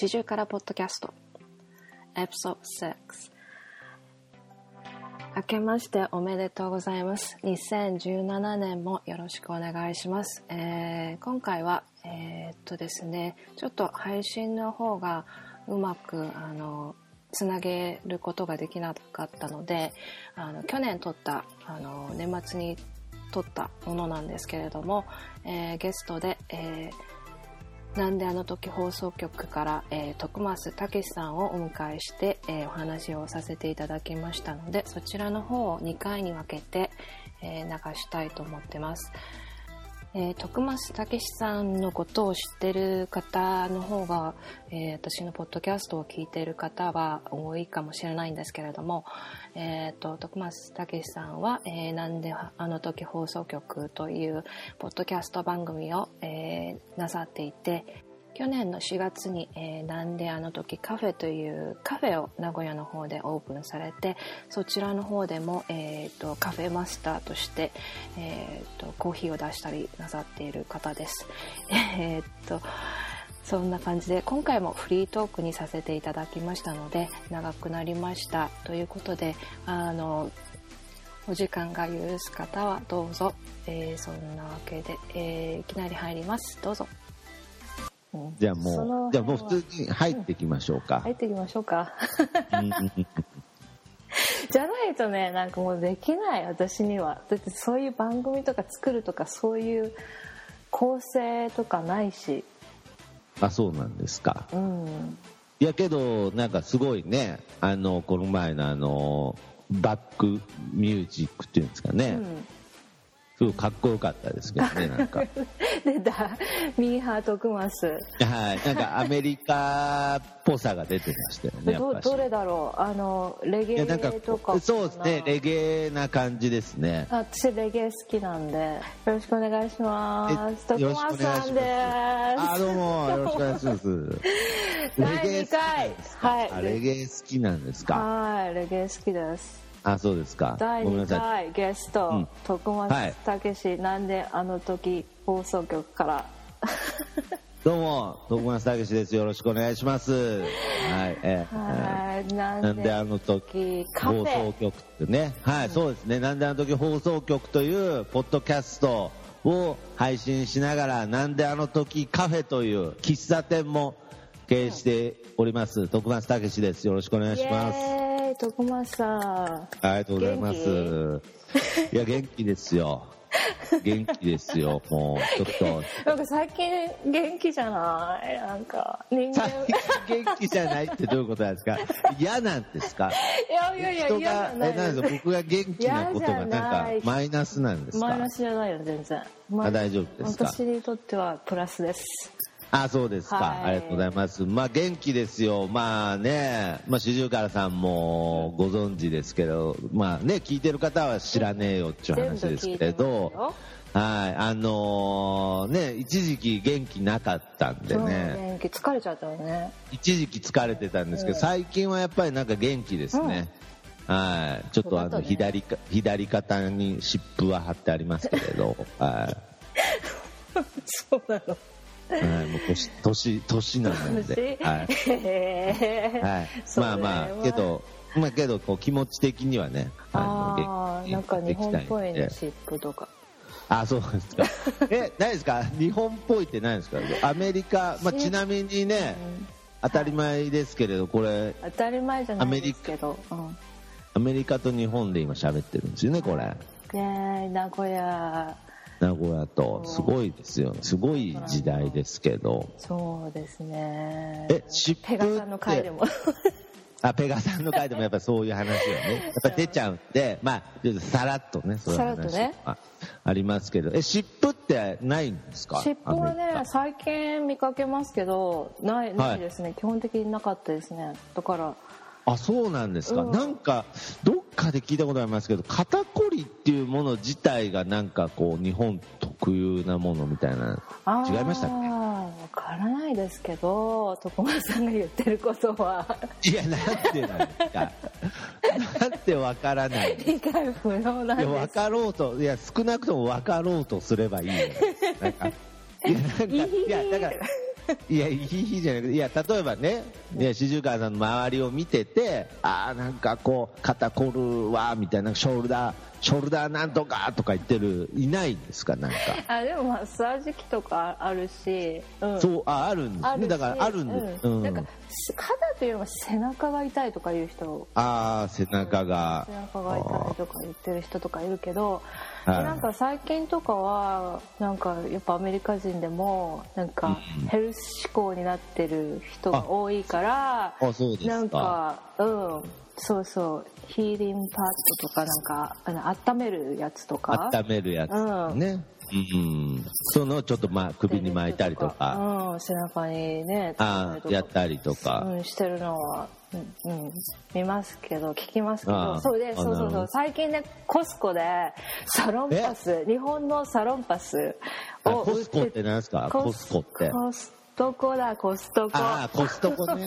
四十からポッドキャスト。エピソード6明けましておめでとうございます。2017年もよろしくお願いします、えー今回はえーっとですねちょっと配信の方がうまくあのつなげることができなかったのであの去年撮ったあの年末に撮ったものなんですけれども、えーゲストで、えーなんであの時放送局から、えー徳増武さんをお迎えして、えーお話をさせていただきましたのでそちらの方を2回に分けて、えー流したいと思ってます。えー徳増武さんのことを知ってる方の方が、えー私のポッドキャストを聞いてる方は多いかもしれないんですけれども、えー、と徳増武さんは、えーなんであの時放送局というポッドキャスト番組を、えーなさっていて去年の4月に、えーなんであの時カフェというカフェを名古屋の方でオープンされてそちらの方でも、えー、とカフェマスターとして、えー、とコーヒーを出したりなさっている方です。えー、とそんな感じで今回もフリートークにさせていただきましたので長くなりました。ということであのお時間が許す方はどうぞ、えーそんなわけで、えーいきなり入ります。どうぞ、じゃあそものう、じゃあもう普通に入っていきましょうか。入っていきましょうか。う んじゃないとねなんかもうできない私には。だってそういう番組とか作るとかそういう構成とかないし。あ、そうなんですか。うん。いやけど、なんかすごいね、あの、この前のあの、バックミュージックっていうんですかね、うんすごいかっこよかったですけどね、なんか。出た。ミーハートクマス。はい、なんかアメリカっぽさが出てましたよね、どどれだろう？あのレゲエとかそうですね、レゲゲエな感じですね。あ私レゲエ好きなんで。よろしくお願いします。え徳間さんで。あ、どうも、よろしくお願いします。第レゲエ好きなんですか？はい。あレゲエ好きなんですすかはいレゲエ好きですあ、そうですか。第2ごめんなさい。回ゲスト、うん徳松はい武史、なんであの時放送局から どうも、徳松武史です。よろしくお願いします。はい、えーはいななんであの時放送ェ局ってね、はい、そうですね、なんであの時放送局というポッドキャストを配信しながら、なんであの時カフェという喫茶店も経営しております、徳松武史です。よろしくお願いします。徳松さんありがとうございます。いや、元気ですよ。元気ですよ。もう、ちょっと。なんか最近元気じゃない？なんか人間。最近元気じゃないってどういうことなんですか？嫌なんですか？いやいやいや人が、え、ゃなんですか？僕が元気なことがなんかマイナスなんですか？マイナスじゃないよ全然、まあ大丈夫ですか？私にとってはプラスですあ、そうですか。はい。ありがとうございます。まあ元気ですよ。まあね、まあ四十からさんもご存知ですけど、まあね、聞いてる方は知らねえよっていう話ですけれど、はい、あのーね、一時期元気なかったんでね、元気疲れちゃったよね。一時期疲れてたんですけど、うん。最近はやっぱりなんか元気ですね。はい、ちょっとあのよかね。左か、左肩に湿布は貼ってありますけれど、はい。そうなのはい、もう年、年、年なので。はい。はい。まあまあ、けど、まあけど、こう気持ち的にはね、あのあなんか日本っぽいねで湿布とかあ、そうですか。え、何ですか？日本っぽいって何ですか？アメリカ、まあちなみにね、当たり前ですけれど、これ、当たり前じゃないですけどうんアメリカと日本で今喋ってるんですよね、これ。ねえ名古屋名古屋と、すごいですよ。すごい時代ですけど。そうですね。え、湿布ペガさんの回でも。あ、ペガさんの回でもやっぱそういう話がね、やっぱ出ちゃうんで、まあ、さらっとね、そういね。がありますけど、え、湿布ってないんですか？湿布はね最近見かけますけどない。ないですね、基本的になかったですね。だからあ、そうなんですか。うんなんか、どっかで聞いたことありますけど、肩こりっていうもの自体がなんかこう、日本特有なものみたいな、違いましたっわからないですけど徳間さんが言ってることはけいや、なんでなんですか。なんでわからないの？理解不能なんいや、分ですかろうと、いや、少なくとも分かろうとすればいいよ。なんか、いや、なんか、いや、だから、いやいいじゃなくていや例えばねいや四十川さんの周りを見ててああなんかこう肩こるわみたいなショルダーショルダーなんとかとか言ってるいないんですかなんか。あでもマッサージ機とかあるし、うん、そうああるんですね。だからあるんです、うん、なんか肩というのは背中が痛いとかいう人。ああ背中が。背中が痛いとか言ってる人とかいるけどなんか最近とかはなんかやっぱアメリカ人でもなんかヘルス志向になってる人が多いから、なんかうん。そうそう。ヒーリングパッドとかなんかあの温めるやつとか。温めるやつね、うん、そのちょっとまあ首に巻いたりとか、うん、背中にねあやったりとか、うん、してるのは、うん、うん、見ますけど聞きますけど。そうでそうそうそう。最近ねコスコでサロンパス日本のサロンパスをコスコって何ですか？コスコって。コストコだコストコ。ああコストコね。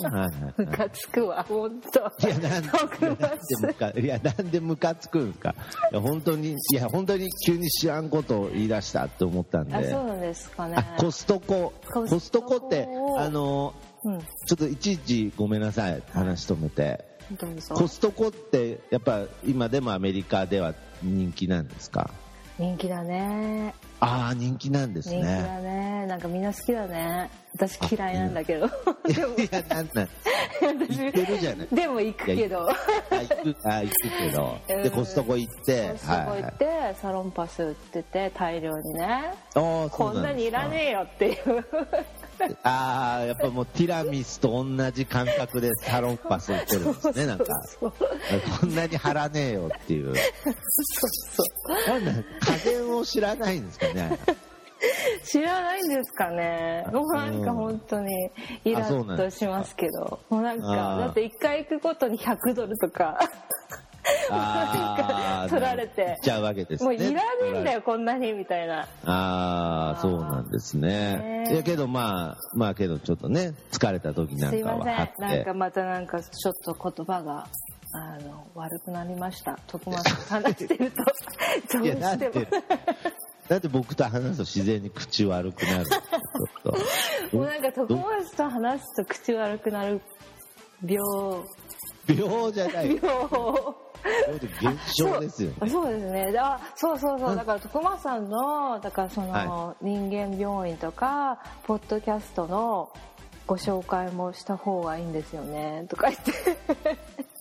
ムカつくわ本当。いやなんで いやなんでムカつくんですか？いや本当にいや本当に急に知らんことを言い出したって思ったんで。あそうなんですかね。コストコ。コストコってあの、うん、ちょっといちいちごめんなさい話止めて。コストコってやっぱ今でもアメリカでは人気なんですか？人気だねああ人気なんですね。人気だね。なんかみんな好きだね。私嫌いなんだけど。いやなんなん行ってるじゃないでも行くけど。あ行くあ行くけど。でコストコ行ってコストコ行って、はい、サロンパス売ってて大量にね。こんなにいらねえよっていう。ああやっぱもうティラミスと同じ感覚でサロンパス売ってるんですねなんか。こんなに貼らねえよっていうそうそう。なんだ家電を知らないんですか？ね。知らないんですかね。もうなん。か本当にイラッとしますけど。もうなんかだって1回行くごとに100ドルとか。なんか取られて。ちゃうわけですね。もういらねえんだよこんなにみたいな。ああそうなんですね。いやけどまあまあけどちょっとね疲れた時なんかはすいません。なんかまたなんかちょっと言葉があの悪くなりました。徳松 話してると。どうしてもだって僕と話すと自然に口悪くなる。もうなんか徳松と話すと口悪くなる病。病じゃない。病。現象ですよね。そうですね。あそうそうそう。だから徳間さんのだからその、人間病院とかポッドキャストのご紹介もした方がいいんですよね。とか言って。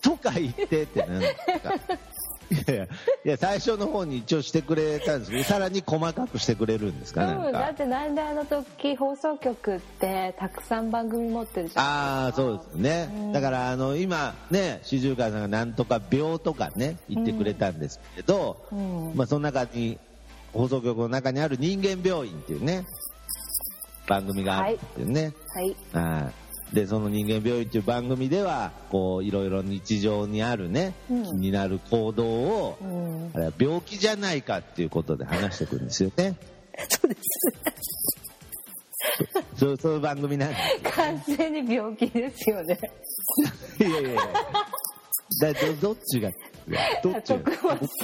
とか言ってって何ですか いやいや最初の方に一応してくれたんですけどさらに細かくしてくれるんですか,、うん、だってなんであの時放送局ってたくさん番組持ってるじゃん。ああそうですね、うん、だからあの今ね四十川さんがなんとか病とかね言ってくれたんですけど、うん、まあその中に放送局の中にある人間病院っていうね番組があるっていうね。はい、はいでその人間病院っていう番組ではこういろいろ日常にあるね、うん、気になる行動を、うん、あれは病気じゃないかっていうことで話してくるんですよね。そうですそうそういう番組なんです、完全に病気ですよね。いやいやいや。だどどっちがどっち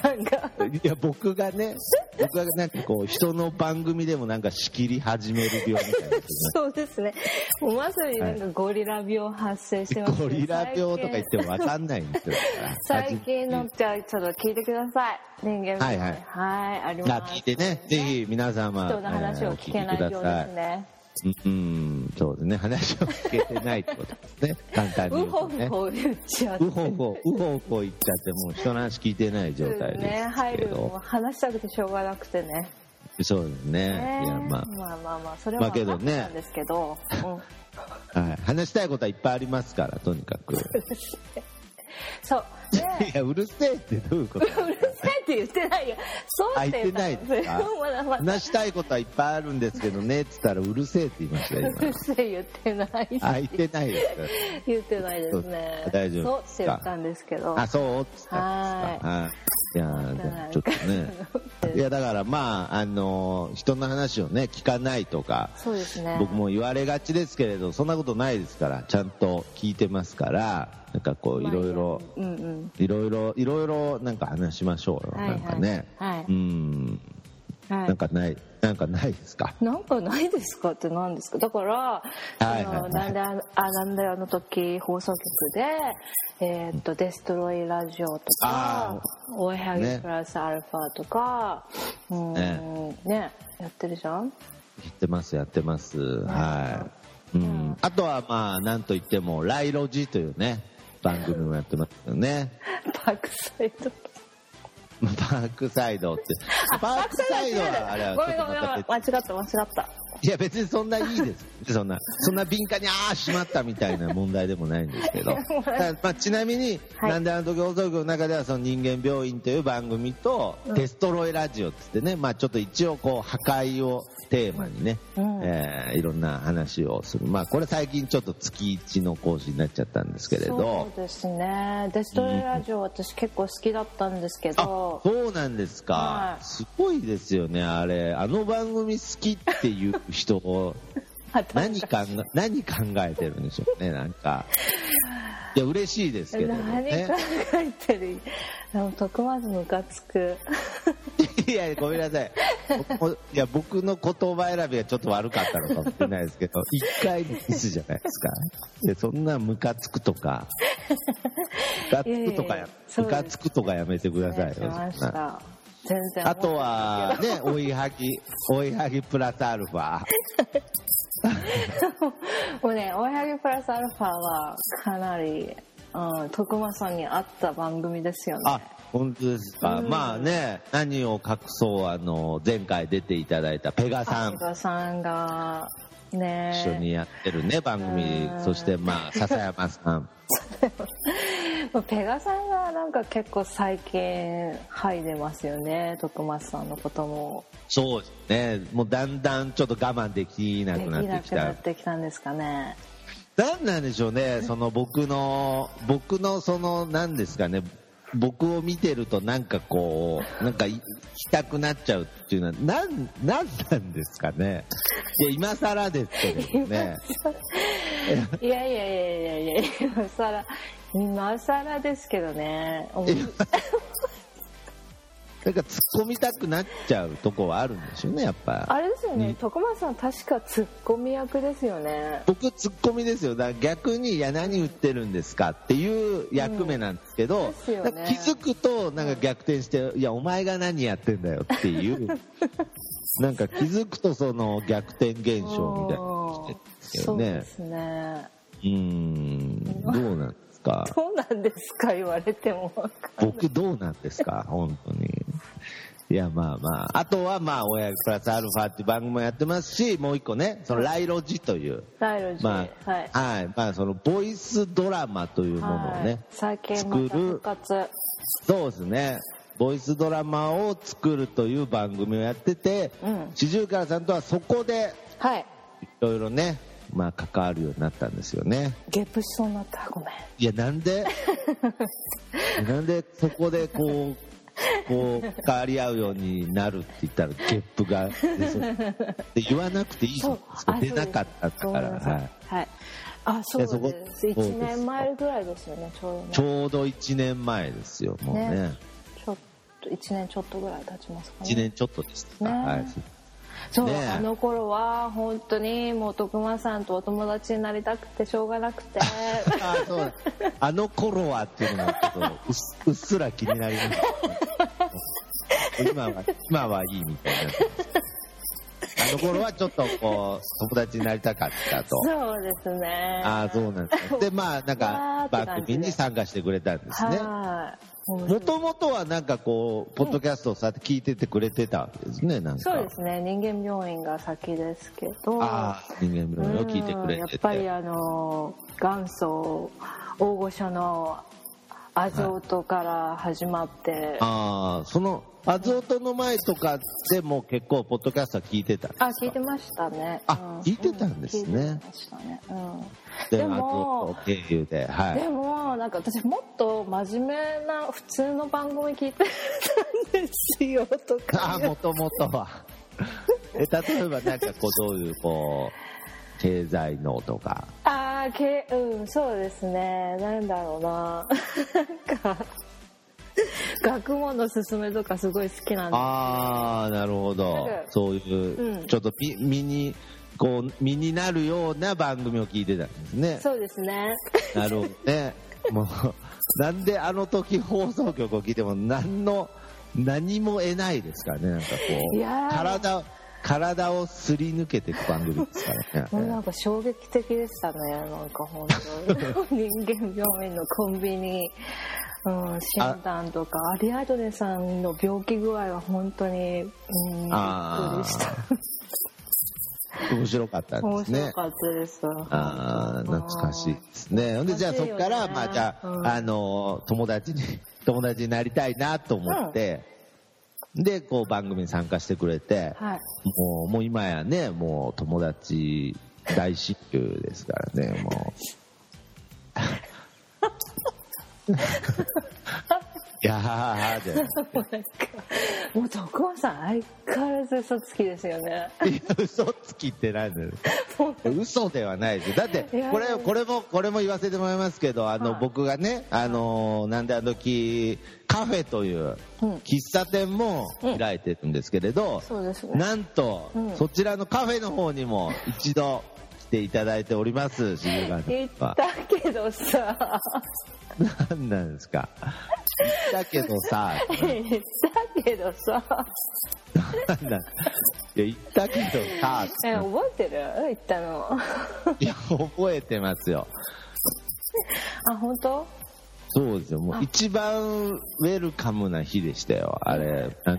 さんが。いや僕がね僕がなんかこう人の番組でもなんか仕切り始める病みたいなそうですね。もうまさになんかゴリラ病発生してます、ね、ゴリラ病とか言っても分かんないんですよ。最近のじゃあちょっと聞いてください。人間はいはい。はいあります。聞いてねぜひ皆様人の話を聞けないようですねうん、そうですね。話を聞けてないってことですね。簡単に言うと、ね。うほうほ言っちゃって。うほうほう、うほうほ言っちゃって、もう人の話聞いてない状態ですね。入るも話したくてしょうがなくてね。そうですね。いや、まあ。まあまあまあ、それは分かったんですけど。うん、はい。話したいことはいっぱいありますから、とにかく。そう。いや、うるせえってどういうことうるせえって言ってないよ。そうって言ってないですか？話したいことはいっぱいあるんですけどねって言ったら、うるせえって言いましたよ、うるせえ言ってないあ、言ってないです言ってないですね。大丈夫そうって言ったんですけど。あ、そう？って言ったんですか？はい。いやちょっとね。いや、だからまあ、あの、人の話をね、聞かないとか、そうですね。僕も言われがちですけれど、そんなことないですから、ちゃんと聞いてますから、なんかこういろいろいろいろいろいろなんか話しましょうよ、なんかね、はい、うん。はい、なんかないなんかないですか？なんかないですかって何ですか？だから、はいはいはい、なんであなんであの時放送局で、えー、っとデストロイラジオとか「おはぎプラスアルファ」とか、ね、うんね。ねやってるじゃん？やってますやってます、はい、うん、あとはまあなんといっても「ライロジ」というね番組もやってますよねバックサイドバックサイドって。バックサイドはあれはごめんごめん間違った間違った。いや別にそんないいです。そんな、そんな敏感にああしまったみたいな問題でもないんですけど。まあ、ちなみに、はい、なんであの時放送局の中ではその人間病院という番組と、うん、デストロイラジオってってね、まあちょっと一応こう破壊をテーマにね、うん、えー、いろんな話をする。まあこれ最近ちょっと月1の講師になっちゃったんですけれど。そうですね。デストロイラジオ私結構好きだったんですけど。そうなんですか、はい、すごいですよね、あれ。あの番組好きっていう人を 何考え、何考えてるんでしょうね、なんか。いや、嬉しいですけど、ね、何考えてる？徳松ムカつく。いや、ごめんなさい。いや、僕の言葉選びがちょっと悪かったのかもしれないですけど、一回ミスじゃないですか。で、そんなムカつくとか、ムカつくとかや、ムカつくとかやめてくださいよ。全然。あとはね、追いはぎ、追いはぎプラスアルファ。もうね、追いはぎプラスアルファはかなり、うん、徳間さんに合った番組ですよね。あ本当ですか、うん、まあね何を隠そうあの前回出ていただいたペガさん。ペガさんがね。一緒にやってるね番組。そしてまあ笹山さん ペガさんがなんか結構最近剥いでますよね徳松さんのことも。そうですね。もうだんだんちょっと我慢できなくなってきた。できなくなってきたんですかね。何なんでしょうね。その僕の僕のその何ですかね。僕を見てるとなんかこう、なんか行きたくなっちゃうっていうのは、なん、なんなんですかね。いや、今更ですけどね。いやいやいやいやいや、今更、今更ですけどね。なんか突っ込みたくなっちゃうとこはあるんでしょうねやっぱ。あれですよね、徳松さん確か突っ込み役ですよね。僕突っ込みですよ。だから逆に「いや何言ってるんですか?」っていう役目なんですけど、うんね、気づくとなんか逆転して「いやお前が何やってんだよ」っていう。なんか気づくとその逆転現象みたいなのてるそうですね。うん。どうなんですか？どうなんですか？言われても僕どうなんですか？本当にいや、まあまあ。あとは、まあ、親プラスアルファっていう番組もやってますし、もう一個ね、そのライロジという。ライロジ。まあ、はい。はい。まあ、その、ボイスドラマというものをね、最近作る。そうですね。ボイスドラマを作るという番組をやってて、四十からさんとはそこで、はい。いろいろね、まあ、関わるようになったんですよね。ゲップしそうになった。ごめん。いや、なんで？なんでそこでこう、こう変わり合うようになるって言ったらゲップがで言わなくていいじゃん。出なかったから。はい、はい、あそうです。1年前ぐらいですよねちょうど、ね、ちょうど1年前ですよもうね、ね、ちょっと1年ちょっとぐらい経ちますかね。1年ちょっとですか、ね、はいそう、ね、あの頃は本当にもう徳間さんとお友達になりたくてしょうがなくて。あそう。あの頃はっていうのもちょっとうっすら気になります、今は今はいいみたいな。あの頃はちょっとこう友達になりたかったと。そうですね。ああそうなんですでまあなんか番組に参加してくれたんですね。はいもともとはなんかこう、ポッドキャストをさ聞いててくれてたわけですね、なんか。そうですね、人間病院が先ですけど。ああ、人間病院を聞いてくれてて。やっぱりあの、元祖、大御所のアゾートから始まって。はい、ああ、その、アゾートの前とかでも結構ポッドキャスト聞いてたあ聞いてましたね。あ、うん、聞いてたんですね、うん、聞いてましたね、うん、でも経由で、はい、でもなんか私もっと真面目な普通の番組聞いてたんですよとか。あもともとは。え例えばなんかこうどういうこう経済のとか。ああうんそうですね。なんだろうな。なんか 学問の勧めとかすごい好きなんでああなるほど。そういう、うん、ちょっと身にこう身になるような番組を聞いてたんですね。そうですね。なるほどね。もうなんであの時放送局を聞いても何の何も得ないですからね。なんかこう体体をすり抜けていく番組ですからね。もうなんか衝撃的でしたね、なんか本当人間病院のコンビニ、うん、診断とか、アリアドネさんの病気具合は本当に、うん、びっくりした。面白かったですね。面白かったです。ああ、懐かしいですね。ほんで、じゃあそこから、まあじゃあ、うん、あの、友達に、友達になりたいなと思って、うん、で、こう番組に参加してくれて、はい、もう、もう今やね、もう友達大親友ですからね、もう。いやーで。もうなんか、もう徳間さん相変わらず嘘つきですよね。いや、嘘つきって何だよ。嘘ではないです。だって、これ、これも、これも言わせてもらいますけど、あの、はい、僕がね、あの、なんであの時、カフェという喫茶店も開いてるんですけれど、うんうんね、なんと、うん、そちらのカフェの方にも一度来ていただいております、しゆが行ったけどさ。何なんですか？言ったけどさ。言ったけどさ。なん？だ。いや、言ったけどさ。え、覚えてる？言ったの。いや、覚えてますよ。あ、本当？そうですよ。もう一番ウェルカムな日でしたよ。あれ。な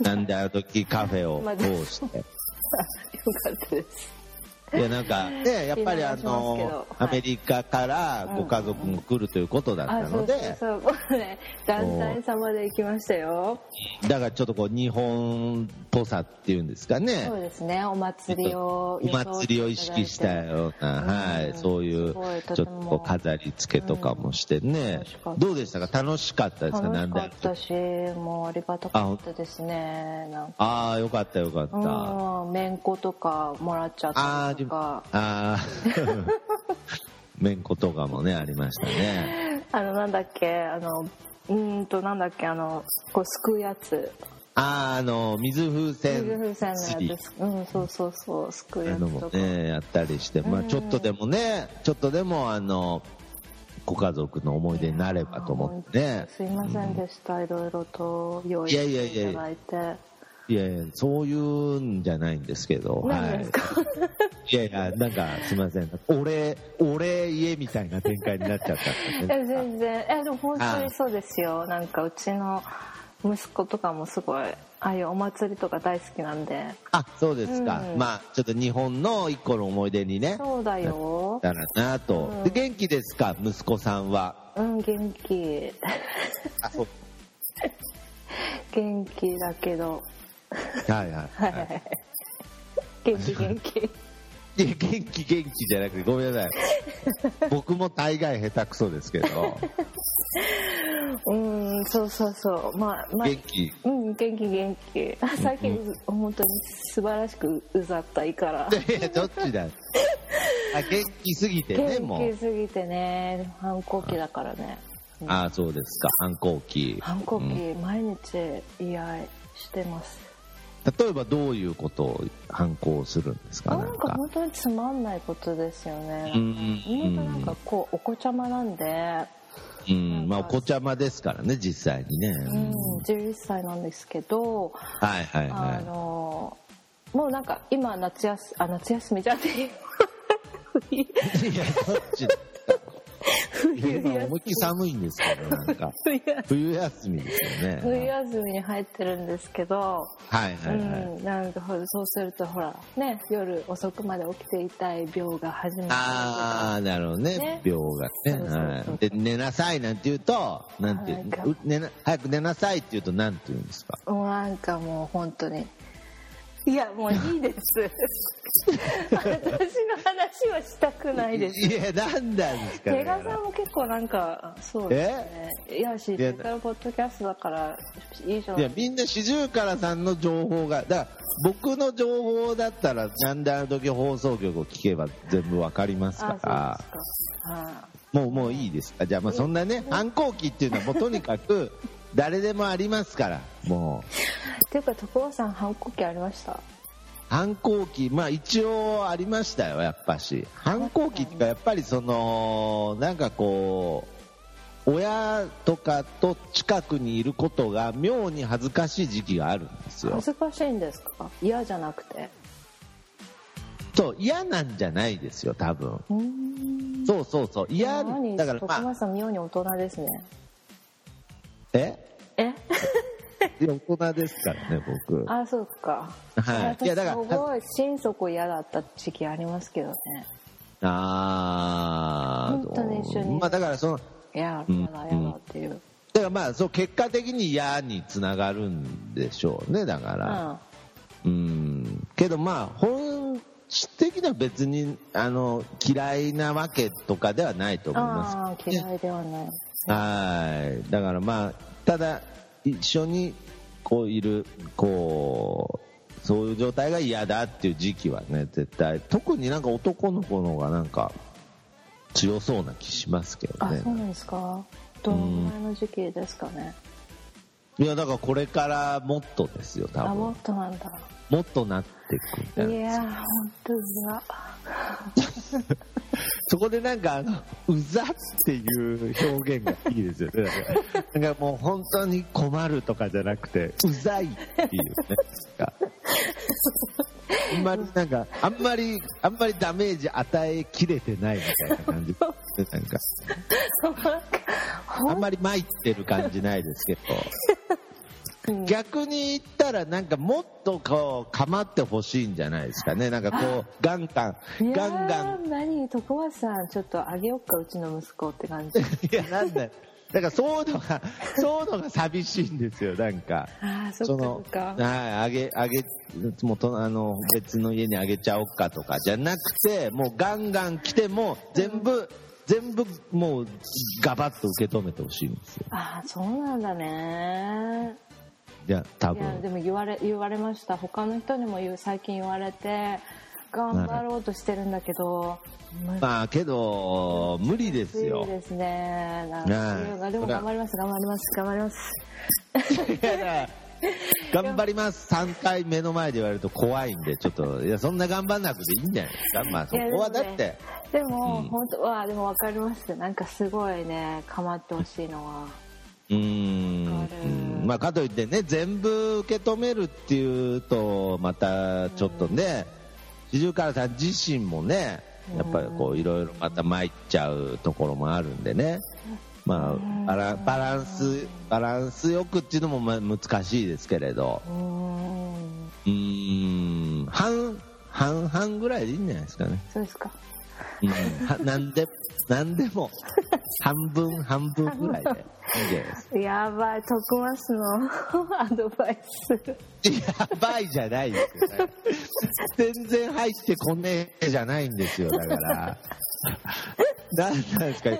なんであの時カフェを通して。よかったです。いやなんかねやっぱりあのアメリカからご家族も来るということだったので、そうそうそう。ね。団体様で行きましたよ。だからちょっとこう日本っぽさっていうんですかね。そうですね。お祭りをお祭りを意識したような、はい。そういうちょっと飾り付けとかもしてね、どうでしたか？楽しかったですか？楽しかったしもうありがたかったですね。ああよかったよかった。めん。ことかもらっちゃったとか。ああめんことかもねありましたね。あのなんだっけあのうんとなんだっけあのこうすくうやつ。ああの水風船水風船のやつ。うんそうそうそうすくうやつとか。ねやったりしてまあちょっとでもねちょっとでもあのご家族の思い出になればと思ってね。すいませんでした、うん、いろいろと用意していただいていやいや、そういうんじゃないんですけど、はい。いやいや、なんか、すみません。俺、俺家みたいな展開になっちゃったんで、ね。全然。え、でも本当にそうですよ。なんか、うちの息子とかもすごい、ああいうお祭りとか大好きなんで。あ、そうですか。うん、まあ、ちょっと日本の一個の思い出にね。そうだよ。だらなと、うん、で。元気ですか、息子さんは。うん、元気。あ、そう。元気だけど、はいはい、はい、元気元気。いや元気元気じゃなくてごめんなさい。僕も大概下手くそですけど。うんそうそうそう。まあ、まあ、元気。うん元気元気。最近、うん、本当に素晴らしくうざったいから。いやどっちだあ元気すぎてねもう。元気すぎてね。反抗期だからね、うん、ああそうですか。反抗期。反抗期、うん、毎日言い合いしてます例えばどういうことを反抗するんですか？なんか本当につまんないことですよね。うん、なんかこうお子ちゃまなんで。うん、まあお子ちゃまですからね実際にね。うん、11歳なんですけど。はいはいはい。あのもうなんか今夏休あ夏休みじゃねえ。いやどっち思いっきり寒いんですけど、なんか。冬休みですよね。冬休みに入ってるんですけど、はいはいはい。うん、なんかそうするとほら、ね、夜遅くまで起きていたい病が始まる。ああ、なるほどね。ね病がね。はい。で、寝なさいなんて言うと、なんて寝な、早く寝なさいって言うとなんて言うんですか？もうなんかもう本当に、いやもういいです。私の話はしたくないです。いやなんなんですか、ね、さんも結構なんかそうですね。いや知ってからポッドキャストだからいいじゃんい。やみんな四十からさんの情報がだから僕の情報だったらなんであの時放送局を聞けば全部わかりますか？らもうもういいです。かじゃあまあそんなね反抗期っていうのはもうとにかく誰でもありますからもう。っていうか所さん反抗期ありました？反抗期まあ一応ありましたよやっぱし。反抗期っていうかやっぱりそのなんかこう親とかと近くにいることが妙に恥ずかしい時期があるんですよ。恥ずかしいんですか？嫌じゃなくて？そう嫌なんじゃないですよ多分。そうそうそう嫌。だからまあ。さん妙に大人ですね。え？え？大人ですからね僕。あそうか。はい。いやだからすごい心底嫌だった時期ありますけどね。ああ本当に一緒に。まあだからそのいや嫌だ嫌だっていう、だからまあそう結果的に嫌につながるんでしょうねだから。うん、けどまあ本質的には別にあの嫌いなわけとかではないと思います、嫌いではない。はい。だからまあただ一緒にこういるこうそういう状態が嫌だっていう時期はね絶対。特になんか男の子の方がなんか強そうな気しますけどね。あそうなんですか？どのぐらいの時期ですかね、いやだからこれからもっとですよ多分。あもっとなんだもっとなっていくいや本当だ。そこでなんかあのうざっていう表現がいいですよね。なんかもう本当に困るとかじゃなくてうざいっていうね。あんまりなんかあんまりあんまりダメージ与えきれてないみたいな感じ。なんかあんまり参ってる感じないですけど逆に言ったらなんかもっとこう構ってほしいんじゃないですかね。なんかこうガンガン。ガンガン。何？徳松さんちょっとあげよっかうちの息子って感じ。いやなんだだからそういうのが そういうのが寂しいんですよなんか。あそっかそっか。はいあげあげもうとあの別の家にあげちゃおうかとかじゃなくてもうガンガン来ても全部、うん。全部もうガバッと受け止めてほしいんですよ。ああそうなんだねいや多分。いやでも言われ言われました。他の人にも言う最近言われて頑張ろうとしてるんだけど、まあけど無理ですよ。無理ですね。なんでも頑張ります。頑張ります。頑張ります。頑張ります。3回目の前で言われると怖いんでちょっといやそんな頑張んなくていいんじゃない？ですかまあそこはだって。でも、うん、本当はでも分かります。なんかすごいね構ってほしいのはうん。まあかといってね全部受け止めるっていうとまたちょっとね四十からさん自身もねやっぱりこういろいろまた参っちゃうところもあるんでね。まあバラバランスバランスよくっていうのもまあ難しいですけれど。うん。半半々ぐらいでいいんじゃないですかね。そうですかうん、なんで何でも半分半分ぐらいで。やばい徳松の アドバイス。やばいじゃないですよ、ね、全然入ってこねえじゃないんですよだから。何なんですか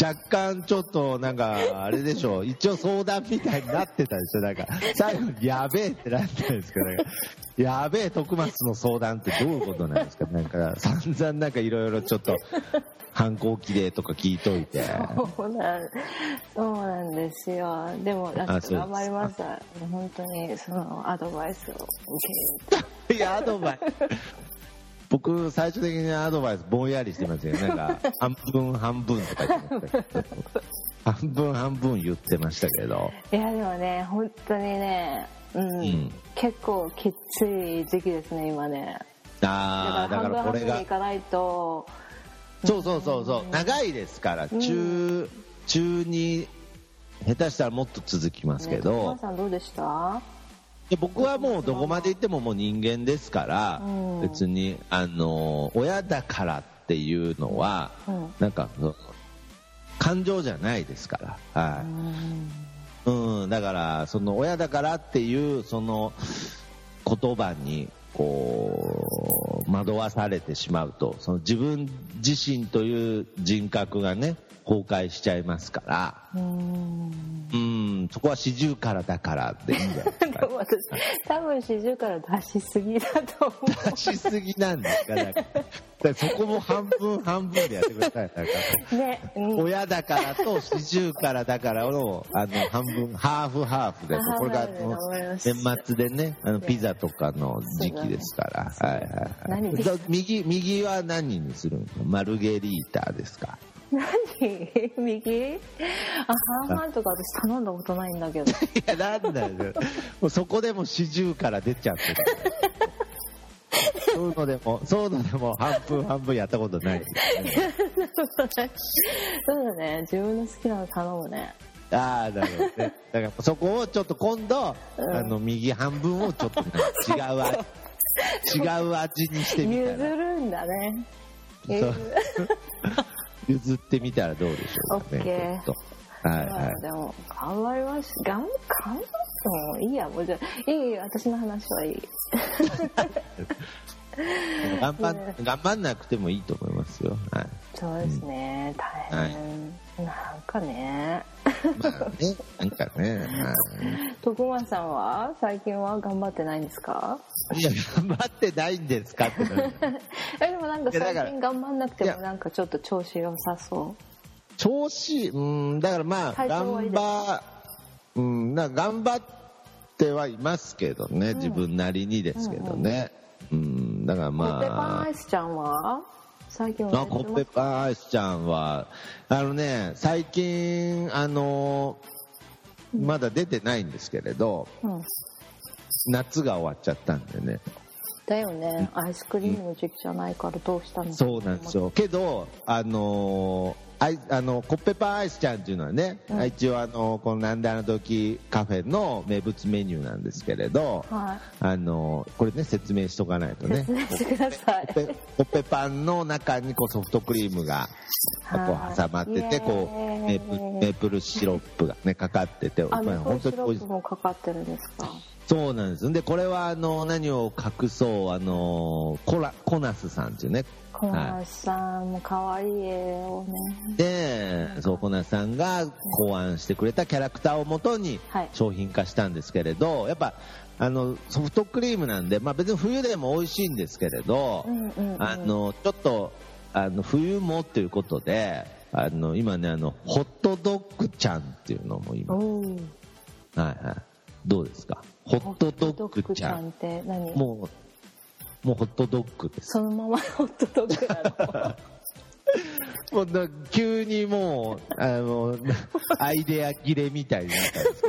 若干ちょっとなんかあれでしょう。一応相談みたいになってたでしょ。なんか 最後にやべえってなったんですかやべえ徳松の相談ってどういうことなんですか。なんか散々なんかいろいろちょっと反抗期でとか聞いといて。そうなんそうなんですよ。でもなんか頑張りました本当にそのアドバイスを受け入れていやアドバイス僕、最終的にアドバイスぼんやりしてますよ。なんか、半分半分とか言ってましたけど。半分半分言ってましたけど。いや、でもね、本当にね、うん、うん、結構きつい時期ですね、今ね。ああ、だからこれが。いかないと。そうそうそうそう、長いですから、中、中に、下手したらもっと続きますけど。ね、さんどうでした？で僕はもうどこまで行ってももう人間ですから、うん、別にあの親だからっていうのは、うん、なんか感情じゃないですから、はい、うん、だからその親だからっていうその言葉にこう惑わされてしまうとその自分自身という人格がね崩壊しちゃいますからうんそこは四十からだからでいいんじゃないですか 多分四十から出しすぎだと思う出しすぎなんですかかそこも半分半分でやってください。ね、親だからと四十からだからのあの半分ハーフハーフでこれが年末でねあのピザとかの時期ですから。はいはいはい。右右は何にするんですか。マルゲリータですか？何？右？あ半々とか私頼んだことないんだけど。いやなんだよ。もうそこでも四十から出ちゃってるそういうのでもそういうのでも半分半分やったことない、ね、そうだね自分の好きなの頼むね。ああなるほどね。だからそこをちょっと今度、うん、あの右半分をちょっと、ね、違う味。違う味にしてみたら。譲るんだね。そう譲ってみたらどうでしょうかね。はいはい、でも頑張ります。頑頑張ってもいいやもうじゃいい私の話はいい。頑張頑張んなくてもいいと思いますよ、はい、そうですね、うん、大変、はい、なんかね。まあねなんかね、はい、徳間さんは最近は頑張ってないんですか？いや頑張ってないんですかって えでもなんか最近頑張んなくてもなんかちょっと調子良さそう。調子うんだからまあ頑張うんな頑張ってはいますけどね、うん、自分なりにですけどね、うん、うん、だからまあ。コッペパンアイスちゃんは最近はコッペパンアイスちゃんはあのね最近あのまだ出てないんですけれど、うん夏が終わっちゃったんでね。だよね。アイスクリームの時期じゃないからどうしたのそうなんですよ。けどあのあいあのコッペパンアイスちゃんっていうのはね、うん、一応あのこのなんであの時カフェの名物メニューなんですけれど、はい、あのこれね説明しとかないとね。説明してください。コッペパンの中にこうソフトクリームがこう挟まっててこうメープルシロップがねかかっててあメープルシロップもかかってるんですか？そうなんです。でこれはあの何を隠そうあのコラコナスさんっていうね。コナスさんも可愛い絵をね。でそうコナスさんが考案してくれたキャラクターをもとに商品化したんですけれど、はい、やっぱあのソフトクリームなんで、まあ、別に冬でも美味しいんですけれど、うんうんうん、あのちょっとあの冬もということであの今ねあのホットドッグちゃんっていうのも今はいはい。どうですか？ホットドッグちゃん。って何？もうもうホットドッグです。そのままホットドッグなの？もうだ急にもうあの アイデア切れみたいになったんですけ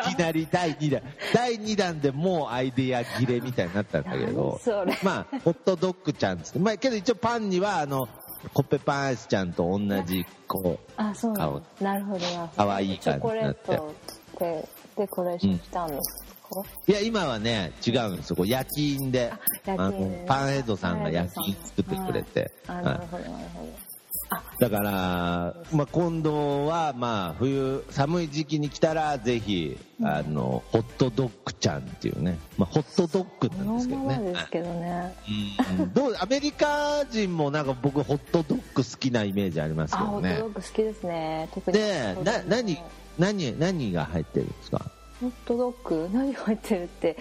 ど。いきなり第2弾第2弾でもうアイデア切れみたいになったんだけど。まあホットドッグちゃんっつって。まあけど一応パンにはあのコッペパンアイスちゃんと同じこうあそうなるほどかわいい感じになって。チョコレートでデコレーションしたんですか、いや今はね違うんですよ。こう夜勤で。あのパンヘッドさんが夜勤作ってくれて、はい、なるほどなるほど。だから、まあ、今度は、まあ、冬寒い時期に来たらぜひ、うん、あのホットドッグちゃんっていうね、まあ、ホットドッグなんですけどね。ですけどね、うん、どうアメリカ人もなんか僕ホットドッグ好きなイメージありますけどね。ホットドッグ好きですね。特にでな何何何が入ってるんですか？ホットドッグ何入ってるって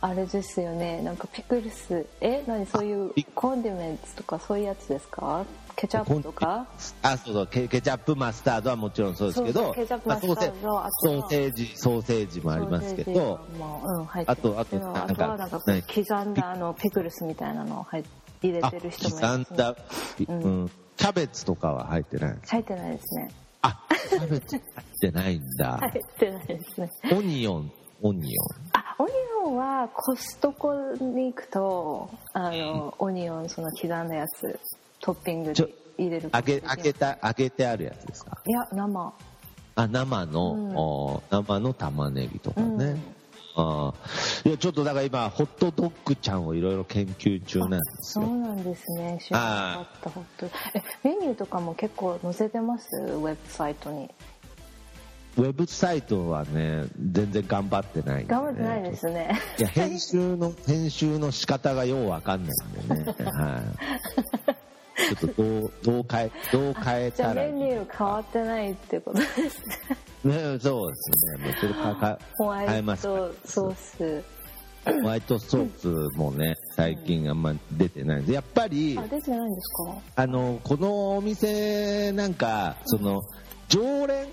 あれですよね。なんかピクルス。え？何そういうコンディメンツとかそういうやつですか？ケチャップとか？あそうそう。ケケチャップマスタードはもちろんそうですけど。ケチャップマスタード、まあ、ソーセージソーセージもありますけど。うん、あとあとなんかなんか刻んだあのピクルスみたいなのを入入れてる人もいます、ね、刻んだ、うん、キャベツとかは入ってない入ってないですねあキャベツ入ってないんだ。入ってないですね。オニオンオニオン。あオニオンはコストコに行くとあの、オニオンその刻んだやつトッピングで入れる揚げ揚げた揚げてあるやつですか？いや生。あ生の、うん、生の玉ねぎとかね、うん、あいやちょっとだから今ホットドッグちゃんをいろいろ研究中なんですよ。そうなんですね。知らなかったホット。えメニューとかも結構載せてます？ウェブサイトに。ウェブサイトはね全然頑張ってない、ね、頑張ってないですね。いや編集の編集の仕方がようわかんないんでね。はい ちょっとどうどう変えどう変えたらメニュー変わってないってことですね。ねそうですね。もうそれかかホワイトソース。ホワイトソースもね、最近あんま出てないんで、やっぱり、あ、出てないんですか？あの、このお店なんか、その、常連？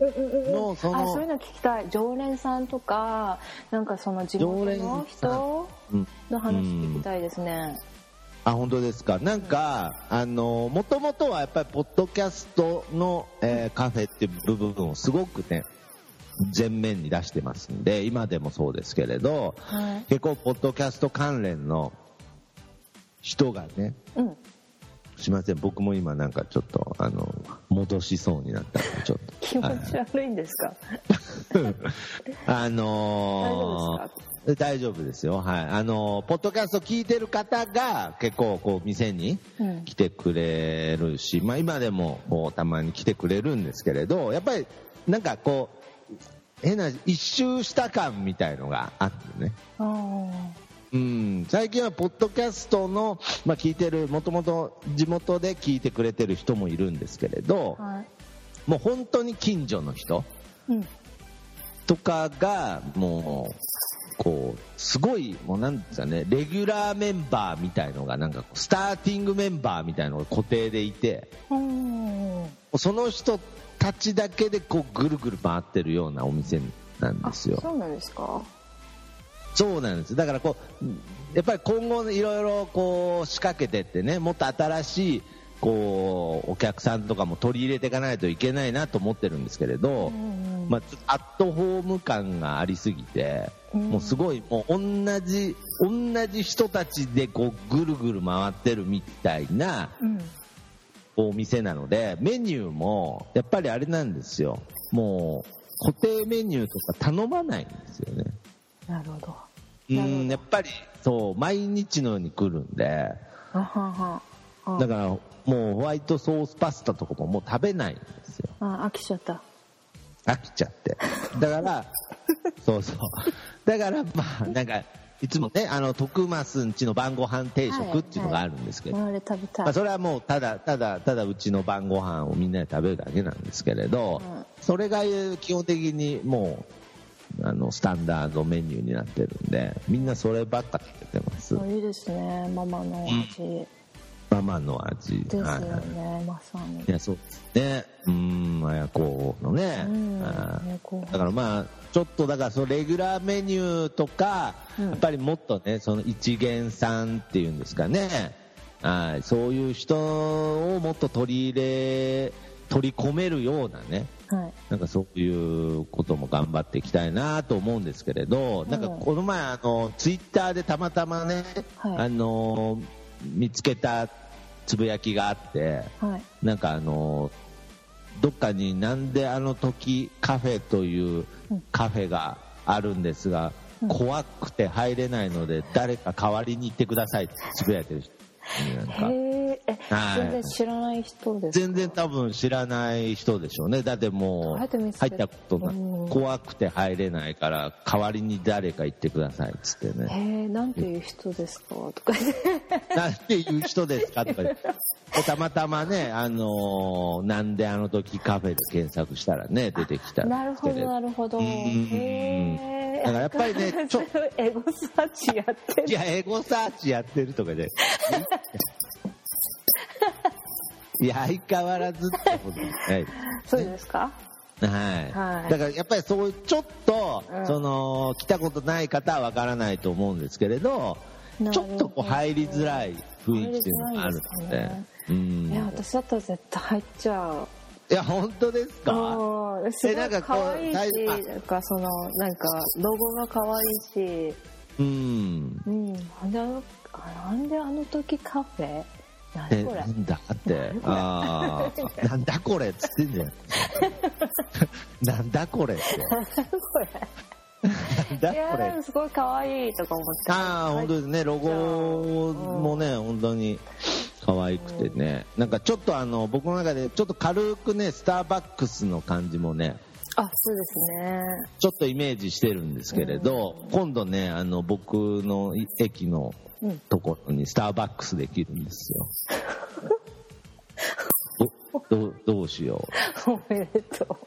の、その、あ、そういうの聞きたい。常連さんとか、なんかその地元の人の話聞きたいですね。あ本当ですか。なんか、あのもともとはやっぱりポッドキャストの、えー、カフェっていう部分をすごくね前面に出してますんで今でもそうですけれど、はい、結構ポッドキャスト関連の人がね、うん、すいません。僕も今なんかちょっとあの戻しそうになったんでちょっと。気持ち悪いんですか？あのー、大丈夫ですよ。はい。あのー、ポッドキャスト聞いてる方が結構こう店に来てくれるし、うん、まあ今でもこうたまに来てくれるんですけれどやっぱりなんかこう変な一周した感みたいのがあってねうん、最近はポッドキャストの、まあ、聞いてるもともと地元で聞いてくれてる人もいるんですけれど、はい、もう本当に近所の人、うん、とかがもうこうすごいもうなんですかねレギュラーメンバーみたいのがなんかスターティングメンバーみたいのが固定でいて、その人たちだけでこうぐるぐる回ってるようなお店なんですよ。そうなんですかそうなんです。だからこうやっぱり今後いろいろこう仕掛けてってねもっと新しいこうお客さんとかも取り入れていかないといけないなと思ってるんですけれど、まあ、アットホーム感がありすぎて、もうすごいもう同じ同じ人たちでこうぐるぐる回ってるみたいな、お店なのでメニューもやっぱりあれなんですよ。もう固定メニューとか頼まないんですよねなるほど。うんやっぱりそう毎日のように来るんで。だからもうホワイトソースパスタとかももう食べないんですよ。あ飽きちゃった。飽きちゃって。だから そうそう。だからまあなんかいつもねあの徳増んちの晩ご飯定食っていうのがあるんですけど、はいはい、まあ、それはもうただただただうちの晩ご飯をみんなで食べるだけなんですけれど、うん、それが基本的にもうあのスタンダードメニューになってるんでみんなそればっか食べてます。いいですね。ママの味、うん、ママの味。ですよね、はい、まさに。いやそうですね。うん綾子のね、うん、だからまあちょっとだからそのレギュラーメニューとか、うん、やっぱりもっとねその一元さんっていうんですかね。はい。そういう人をもっと取り入れ取り込めるようなねはい、なんかそういうことも頑張っていきたいなと思うんですけれど、なんかこの前あのツイッターでたまたまね、はい、あの見つけたつぶやきがあって、はい、なんかあのどっかになんであの時カフェというカフェがあるんですが、うん、怖くて入れないので誰か代わりに行ってくださいってつぶやいてる人なんか。全然知らない人です全然多分知らない人でしょうね。だってもう入ったことない。怖くて入れないから代わりに誰か行ってくださいっつってね。へえなんていう人ですか？とか。なんていう人ですか？とか。たまたまね、あのー、なんであの時カフェで検索したらね、出てきたなるほど、なるほど。へだからやっぱりね、ちょエゴサーチやってる。いや、エゴサーチやってるとかで。い。や、相変わらずってことはい。そうですか？はい、はい、だからやっぱりそうちょっと、うん、その来たことない方はわからないと思うんですけれどちょっとこう入りづらい雰囲気っていうのがあるので、ね、うん、いや私だったら絶対入っちゃういや本当ですか？すごい可愛いしなんかそのなんかロゴが可愛いし。うん。うんなんでなんであの時カフェ？えなんだって？ああなんだこれっつってんじゃん。なんだこれってだこれなんだこれ。すごい可愛いとか思って。ああ本当ですね。ロゴもね、うん、本当に可愛くてね、うん、なんかちょっとあの僕の中でちょっと軽くねスターバックスの感じもねあそうですね。ちょっとイメージしてるんですけれど、うん、今度ねあの僕の駅のところにスターバックスできるんですよ。どどどうしよう。おめでとと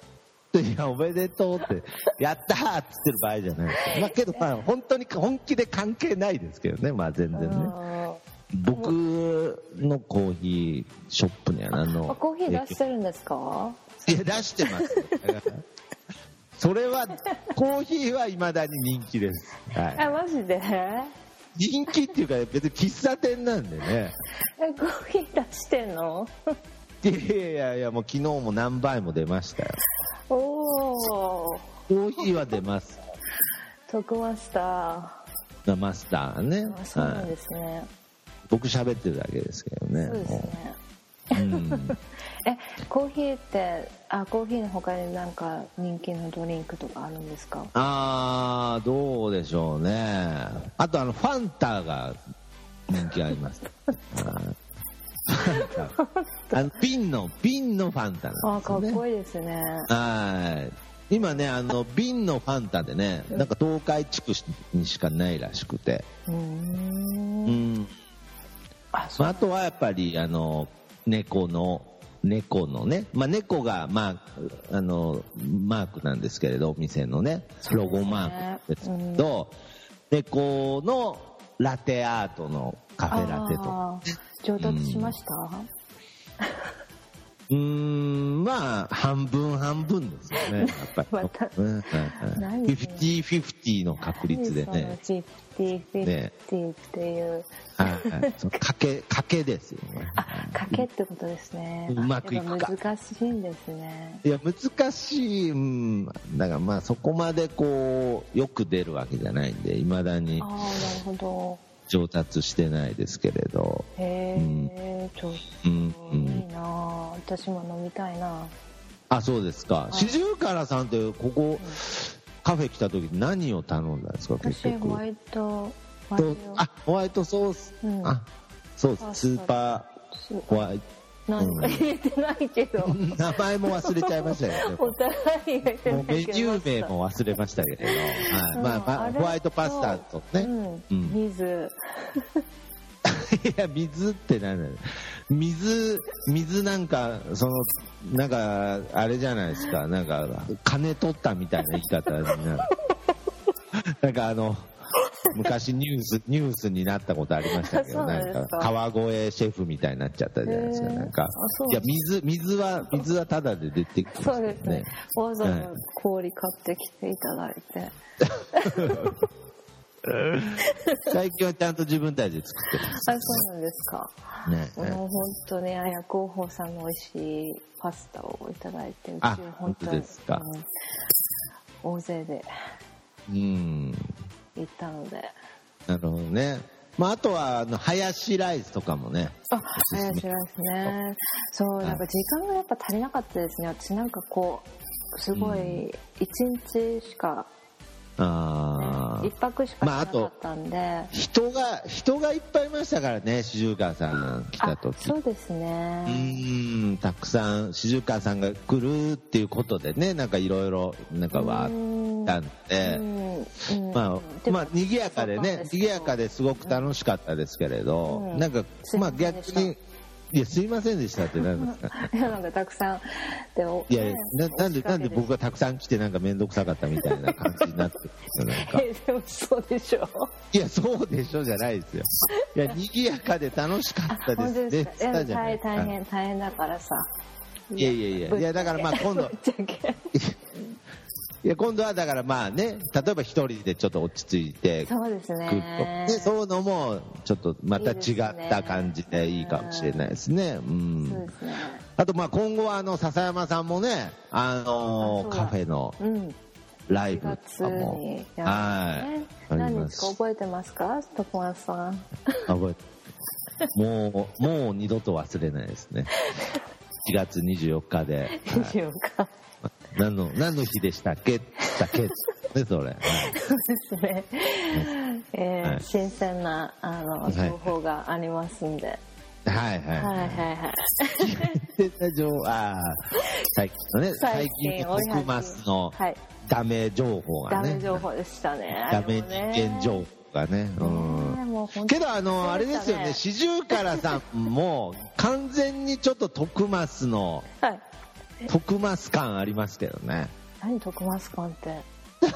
いやおめでとうってやったーっつってる場合じゃないですよ、まあ、けどまあ本当に本気で関係ないですけどね。まあ全然ね。僕のコーヒーショップには何のコーヒー出してるんですか？いや出してます。それはコーヒーはいまだに人気です、はい、あマジで？人気っていうか別に喫茶店なんでね。えコーヒー出してんの？いやいやいやもう昨日も何杯も出ましたよおおコーヒーは出ます。徳マスターマスターねそうなんですね、はい、僕喋ってるだけですけどね。そうですね。うん、えコーヒーってあコーヒーの他になんか人気のドリンクとかあるんですか？ああどうでしょうね。あとあのファンタが人気あります あの瓶の瓶のファンタなんですね。あかっこいいですね。はい。今ねあの瓶のファンタでねなんか東海地区にしかないらしくて。うん。ああとはやっぱりあの猫の猫のね、まあ、猫が、まあ、あのマークなんですけれどお店のね。ロゴマークですけど、うん、猫のラテアートのカフェラテとか、上達しました、うん、まあ、半分半分ですよね、やっぱり。また、うん、50-50の確率でね。50-50っていう。はい、その賭け、賭けですよね。あ、賭けってことですね。うまくいくか。難しいんですね。いや、難しい、うん、だからまあそこまでこう、よく出るわけじゃないんで、いまだに。ああ、なるほど。上達してないですけれどへえ、うん、ちょっといいな、うん、私も飲みたいなあそうですか。四十からさんってここ、うん、カフェ来た時何を頼んだんですか結局？ホワイトあホワイトソース、うん、あそうスーパーホワイト。何か入れてないけど、うん、名前も忘れちゃいましたよ、ね、お互い入れてないメニュー名も忘れましたけど、はい。まあまあ、ホワイトパスタとね、うん、水 いや水って何だよ。水水なんかそのなんかあれじゃないですか。なんか金取ったみたいな言い方になる。なんかあの昔ニュース、ニュースになったことありましたけど、なんか、川越シェフみたいになっちゃったじゃないですか、なんか。いや、水、水は、水はタダで出てきて、ね、そうですね。わざわざ氷買ってきていただいて。最近はちゃんと自分たちで作ってます。あ、そうなんですか。ね。もう本当ね、あや広報さんの美味しいパスタをいただいて、うちは本当ですか、うん、大勢で。うん。行ったのでなるほどねまあ、あとはあのハヤシライスとかもねあハヤシライスねそうなんか時間がやっぱ足りなかったですね私なんかこうすごい一日しかあ一泊しかなかったんで、まあ、人が人がいっぱいいましたからね四十川さん来た時。そうですね。うんたくさん四十川さんが来るっていうことでねなんかいろいろなんかわーったんで。まあまあ賑やかでね賑やかですごく楽しかったですけれど、なんかまあ逆にいや、すいませんでしたって何ですか いや、なんかたくさん。でも、いやな、なんで、なんで僕がたくさん来てなんか面倒くさかったみたいな感じになってるなんか。え、でもそうでしょいや、そうでしょじゃないですよ。いや、賑やかで楽しかったですね。ですか。大変、大変だからさ。いやいやいや、いや、だからまあ今度。いや今度はだからまあね例えば一人でちょっと落ち着いてそうですね。でそういうのもちょっとまた違った感じでいいかもしれないですね。うん、そうですね。あとまあ今後はあの笹山さんもねあのカフェのライブとかも、はい、何日か覚えてますか？徳松さん。覚えてもうもう二度と忘れないですね。4月24日で、はい、24日何の、何の日でしたっけ？だけ？ね、それ。そうですね。えー、はい、新鮮な、あの、情報がありますんで。はいはい。はいはいはい。新鮮な情報、ああ、最近のね、最近の徳マスのダメ情報がね。ダメ情報でしたね。ダメ人間情報がね。うん。けどあの、あれですよね、四十からさんも完全にちょっと徳マスの、はい。徳マス感ありますけどね。何徳松君って？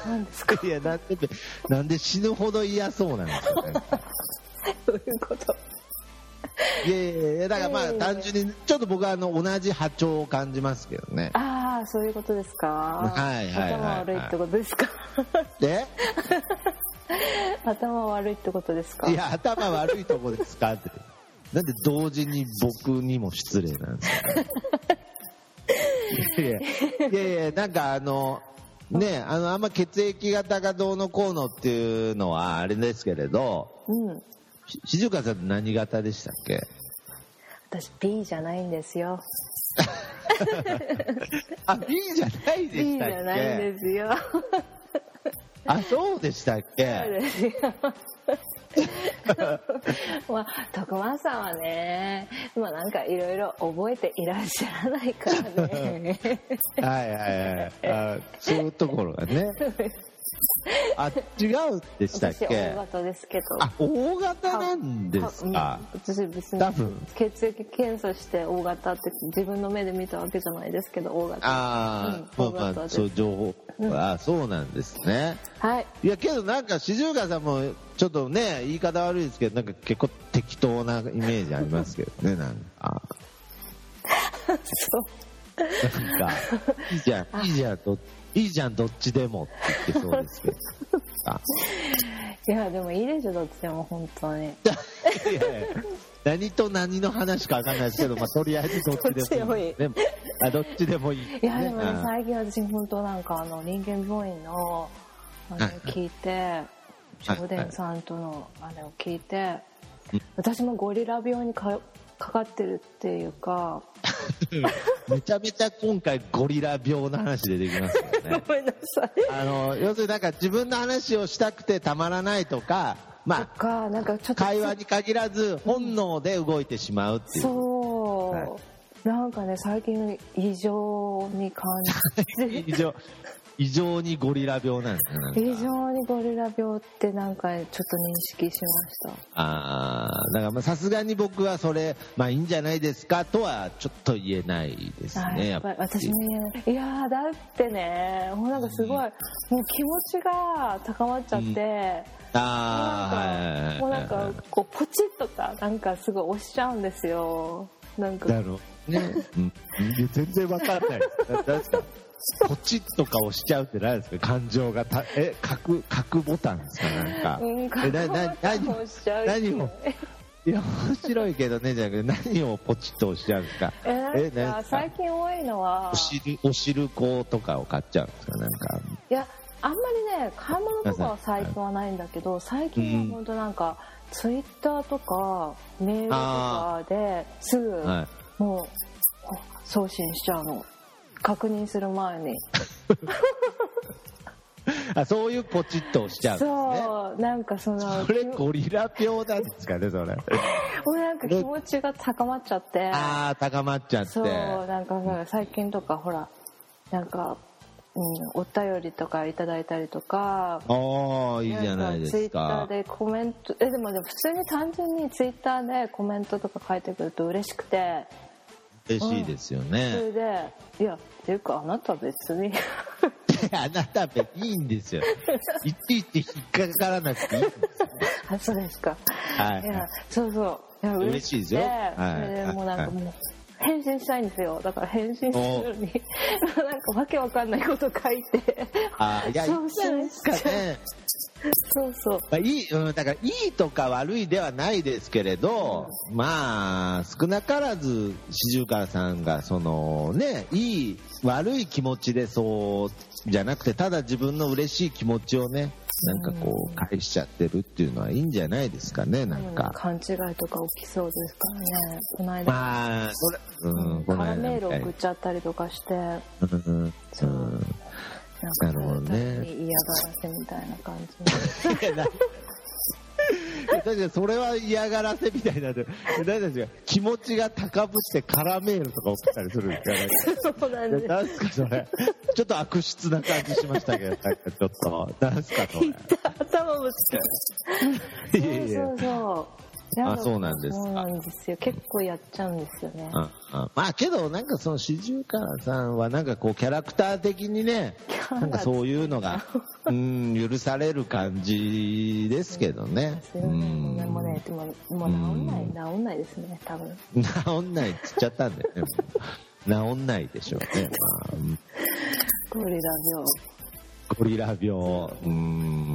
何ですか？いやなんでなんで死ぬほど嫌そうなんですか、ね、どういうこと？いやいやだからまあ単純にちょっと僕はあの同じ波長を感じますけどね。ああそういうことですか？はいはい頭悪いってことですか？で 頭悪いってことですか？いや頭悪いとこですか？って。なんで同時に僕にも失礼なんですか、いやいや。なんかあのねあのあんま血液型がどうのこうのっていうのはあれですけれど、うん。しずかさん何型でしたっけ？私 B じゃないんですよ。あ B じゃないで B したっけ？じゃないんですよ。あそうでしたっそうけですよ まあ徳間さんはねまあなんかいろいろ覚えていらっしゃらないからね。はいはいはい。あそういうところがね あ違うでしたっ私け大型ですけど。あ大型なんですうん。か私別に多分。血液検査して大型って自分の目で見たわけじゃないですけど大型。ああ、うんまあまあそう情報、あそうなんですね。はい。いやけどなんか四十川さんもちょっとね言い方悪いですけどなんか結構適当なイメージありますけどね なんか。そう。なんか いいじゃんいいじゃんどいいじゃんどっちでもって言ってそうですけどあいやでもいいでしょどっちでも本当に。いやいや何と何の話かわかんないですけど、まあ、とりあえずどっちでもいい。どっちでもいい。ねあどっちでもいい、いやでもねあ最近私本当なんかあの人間病院のあれを聞いてジョーデンさんとのあれを聞いてうん。私もゴリラ病にかかかってるっていうか。めちゃめちゃ今回ゴリラ病の話出てきますよね。ごめんなさい。あの要するになんか自分の話をしたくてたまらないとかまとかなんかちょあっと会話に限らず本能で動いてしまうっていう。そう、はい。なんかね最近異常に感じ 異常異常にゴリラ病なんですね異常にゴリラ病ってなんかちょっと認識しました。ああだからまあさすがに僕はそれまあいいんじゃないですかとはちょっと言えないですあねやっぱり。私も言えないいやーだってねもうなんかすごい、もう気持ちが高まっちゃって、ああもうなんかこうポチッとかなんかすごい押しちゃうんですよ。なんか。だろうね、うん、全然わかんない。ですななんですかポチッとか押しちゃうって何ですか？感情がたえ角角ボタンですか？なんか、うんえなな何押しちゃう何をいや面白いけどねじゃなくて何をポチッと押しちゃうんですか？えなん最近多いのは。お汁お汁粉とかを買っちゃうんですか？なんか。いやあんまりね買い物とかは最近はないんだけど最近は本当なんか、ツイッターとかメールとかですぐはい。もう送信しちゃうの確認する前に。あそういうポチッと押しちゃうね。そうなんかそのそれゴリラ病なんですかねそれ。もうなんか気持ちが高まっちゃって。ああ高まっちゃって。そうなんか最近とかほらなんか、うん、お便りとかいただいたりとか。ああいいじゃないですツイッターかでコメントえでもでも普通に単純にツイッターでコメントとか書いてくると嬉しくて嬉しいですよそね、れでいやっていうかあなた別に。あなた別にいいんですよ。いちいち引っかからなくていいんですよ。あそうですか。はい。いやそうそう。いや嬉しいですよ。はい。それでもうなんかはいもう返信したいんですよ。だから返信するのに なんかわけわかんないこと書いて。あーいやいいんじゃないですかねそうそう。まあ、いい、うん、だからいいとか悪いではないですけれど、まあ少なからず四十川さんがそのねいい悪い気持ちでそうじゃなくてただ自分の嬉しい気持ちをねなんかこう返しちゃってるっていうのはいいんじゃないですかねなんか。勘違いとか起きそうですからね。この間、まあそれうんこの間カラメール送っちゃったりとかして。うんうん。そうなるほどね。嫌がらせみたいな感じ。いやな確かにそれは嫌がらせみたいにな。って何ですか？気持ちが高ぶってカラメールとか送ったりするんですかそうなんです。何すかそれ？ちょっと悪質な感じしましたけどちょっと。何すかそれ？頭ぶつかるいやいや。そうそうそうあそうなんですそうなんですよ。結構やっちゃうんですよね。ああまあけどなんかその四十からさんはなんかこうキャラクター的にねなんかそういうのが うん許される感じですけどね。うんね。もうねでももう治んない治んないですね多分。治んないっつっちゃったんだよね。治んないでしょうね、まあうん。ゴリラゴリラ病。うん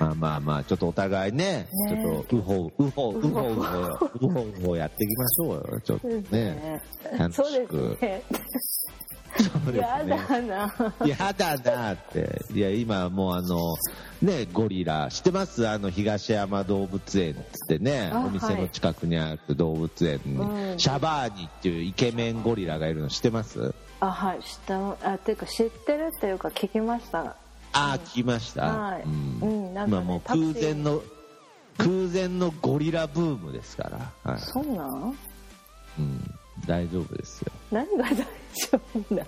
まあまあまあちょっとお互いねね。ちょっとウホウホウホウホウホウホやっていきましょうよ。ちょっと病ね。楽しく。そうですやね。だな。やだなって。いや、今もうあの、ね、ゴリラ、知ってます？あの、東山動物園ってね、あお店の近くにある動物園に、うん。シャバーニっていうイケメンゴリラがいるの知ってますあはい知ったあっていうか知ってるっていうか聞きましたああ、聞きました。はいうんうんなんかね今もう空前の、空前のゴリラブームですから。はい。そうなん？うん。大丈夫ですよ。何が大丈夫だ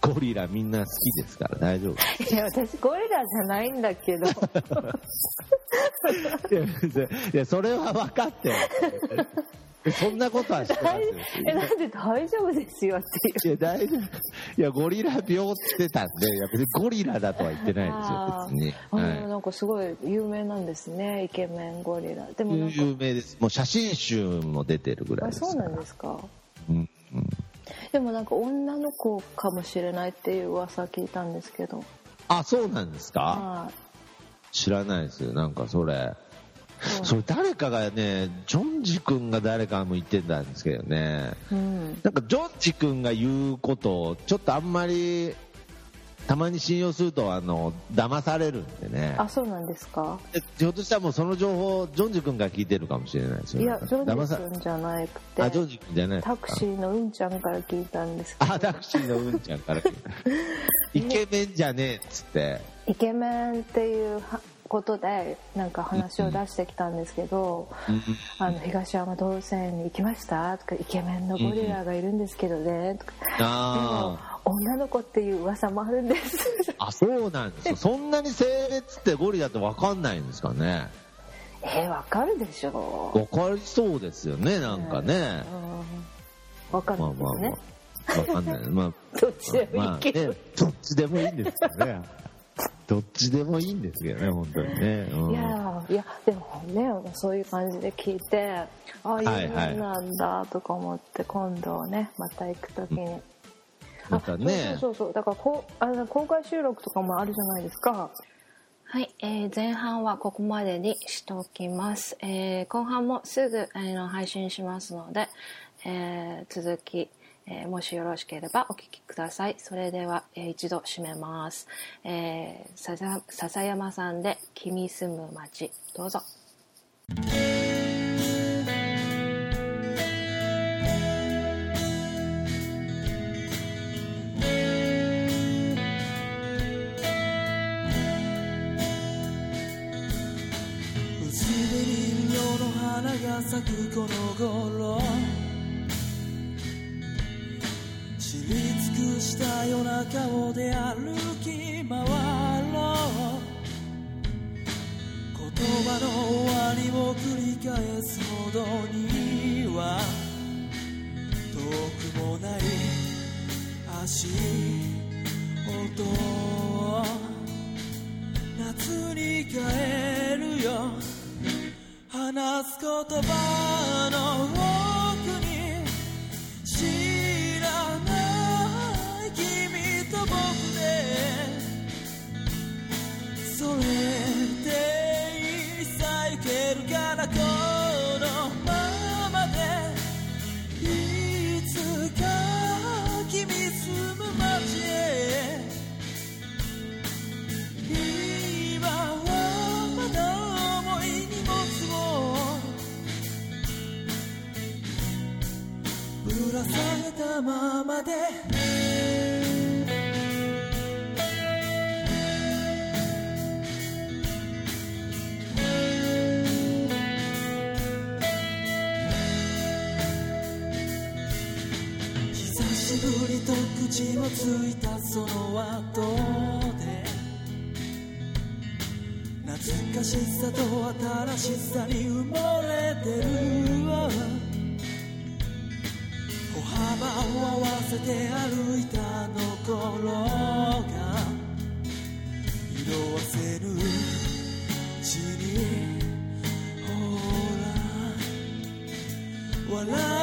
ゴリラみんな好きですから大丈夫。いや私ゴリラじゃないんだけど いやそれは分かってる。そんなことはしてますよ。えなんで大丈夫ですよっていういや、大丈夫。いや、ゴリラ病って言ってたんで、いや別にゴリラだとは言ってないですよ、別に。あーはなんかすごい有名なんですねイケメンゴリラでも有名です。もう写真集も出てるぐらいですそうなんですかうんうんでもなんか女の子かもしれないっていう噂聞いたんですけどあ、そうなんですか？は知らないですよ。なんかそれ。いそれ誰かがね、ジョンジ君が誰かも言ってたんですけどね。うん。なんかジョンジ君が言うことをちょっとあんまりたまに信用するとあの騙されるんでね。あそうなんですか？でひょっとしたらもうその情報をジョンジ君が聞いてるかもしれないですよいやジョンジ君じゃなくて。あジョンジ君じゃない。タクシーのうんちゃんから聞いたんですけど。あタクシーのうんちゃんから聞いた。イケメンじゃねえっつって。イケメンっていうはことでなんか話を出してきたんですけど「あの東山動物園に行きました?」とか「イケメンのゴリラがいるんですけどね」とか「でもあ女の子っていう噂もあるんです」ああそうなんですよ。そんなに性別ってゴリラって分かんないんですかね。えー、わかるでしょ。分かりそうですよねなんかね、うん。わかるまあまあんですね、まあ分かんない。まあ。どっちでもいいけど、まあね、どっちでもいいんですよね。どっちでもいいんですけどね、本当にね。うん。いやーいやでもねそういう感じで聞いてああいうはい。はいのなんだとか思って今度ねまた行く時に、またね。あそうそうそうそう。だからこうあの公開収録とかもあるじゃないですか。はい、えー前半はここまでにしておきます、えー後半もすぐ、あの配信しますので、えー続き、えーもしよろしければお聞きください。それでは、えー一度締めます、えー、ささ笹山さんで「君住む街」どうぞ。薄紅色の花が咲くこの頃。した夜中をで歩き回ろう言葉の終わりを繰り返すほどには遠くもない足音夏に帰るよ。話す言葉の君と僕でそれでいさ行けるからこのままでいつか君住む街へ今はまだ重い荷物をぶら下げたままでをついたその後で懐かしさと新しさに埋もれてる歩幅を合わせて歩いたあの頃が色あせぬ地にほら笑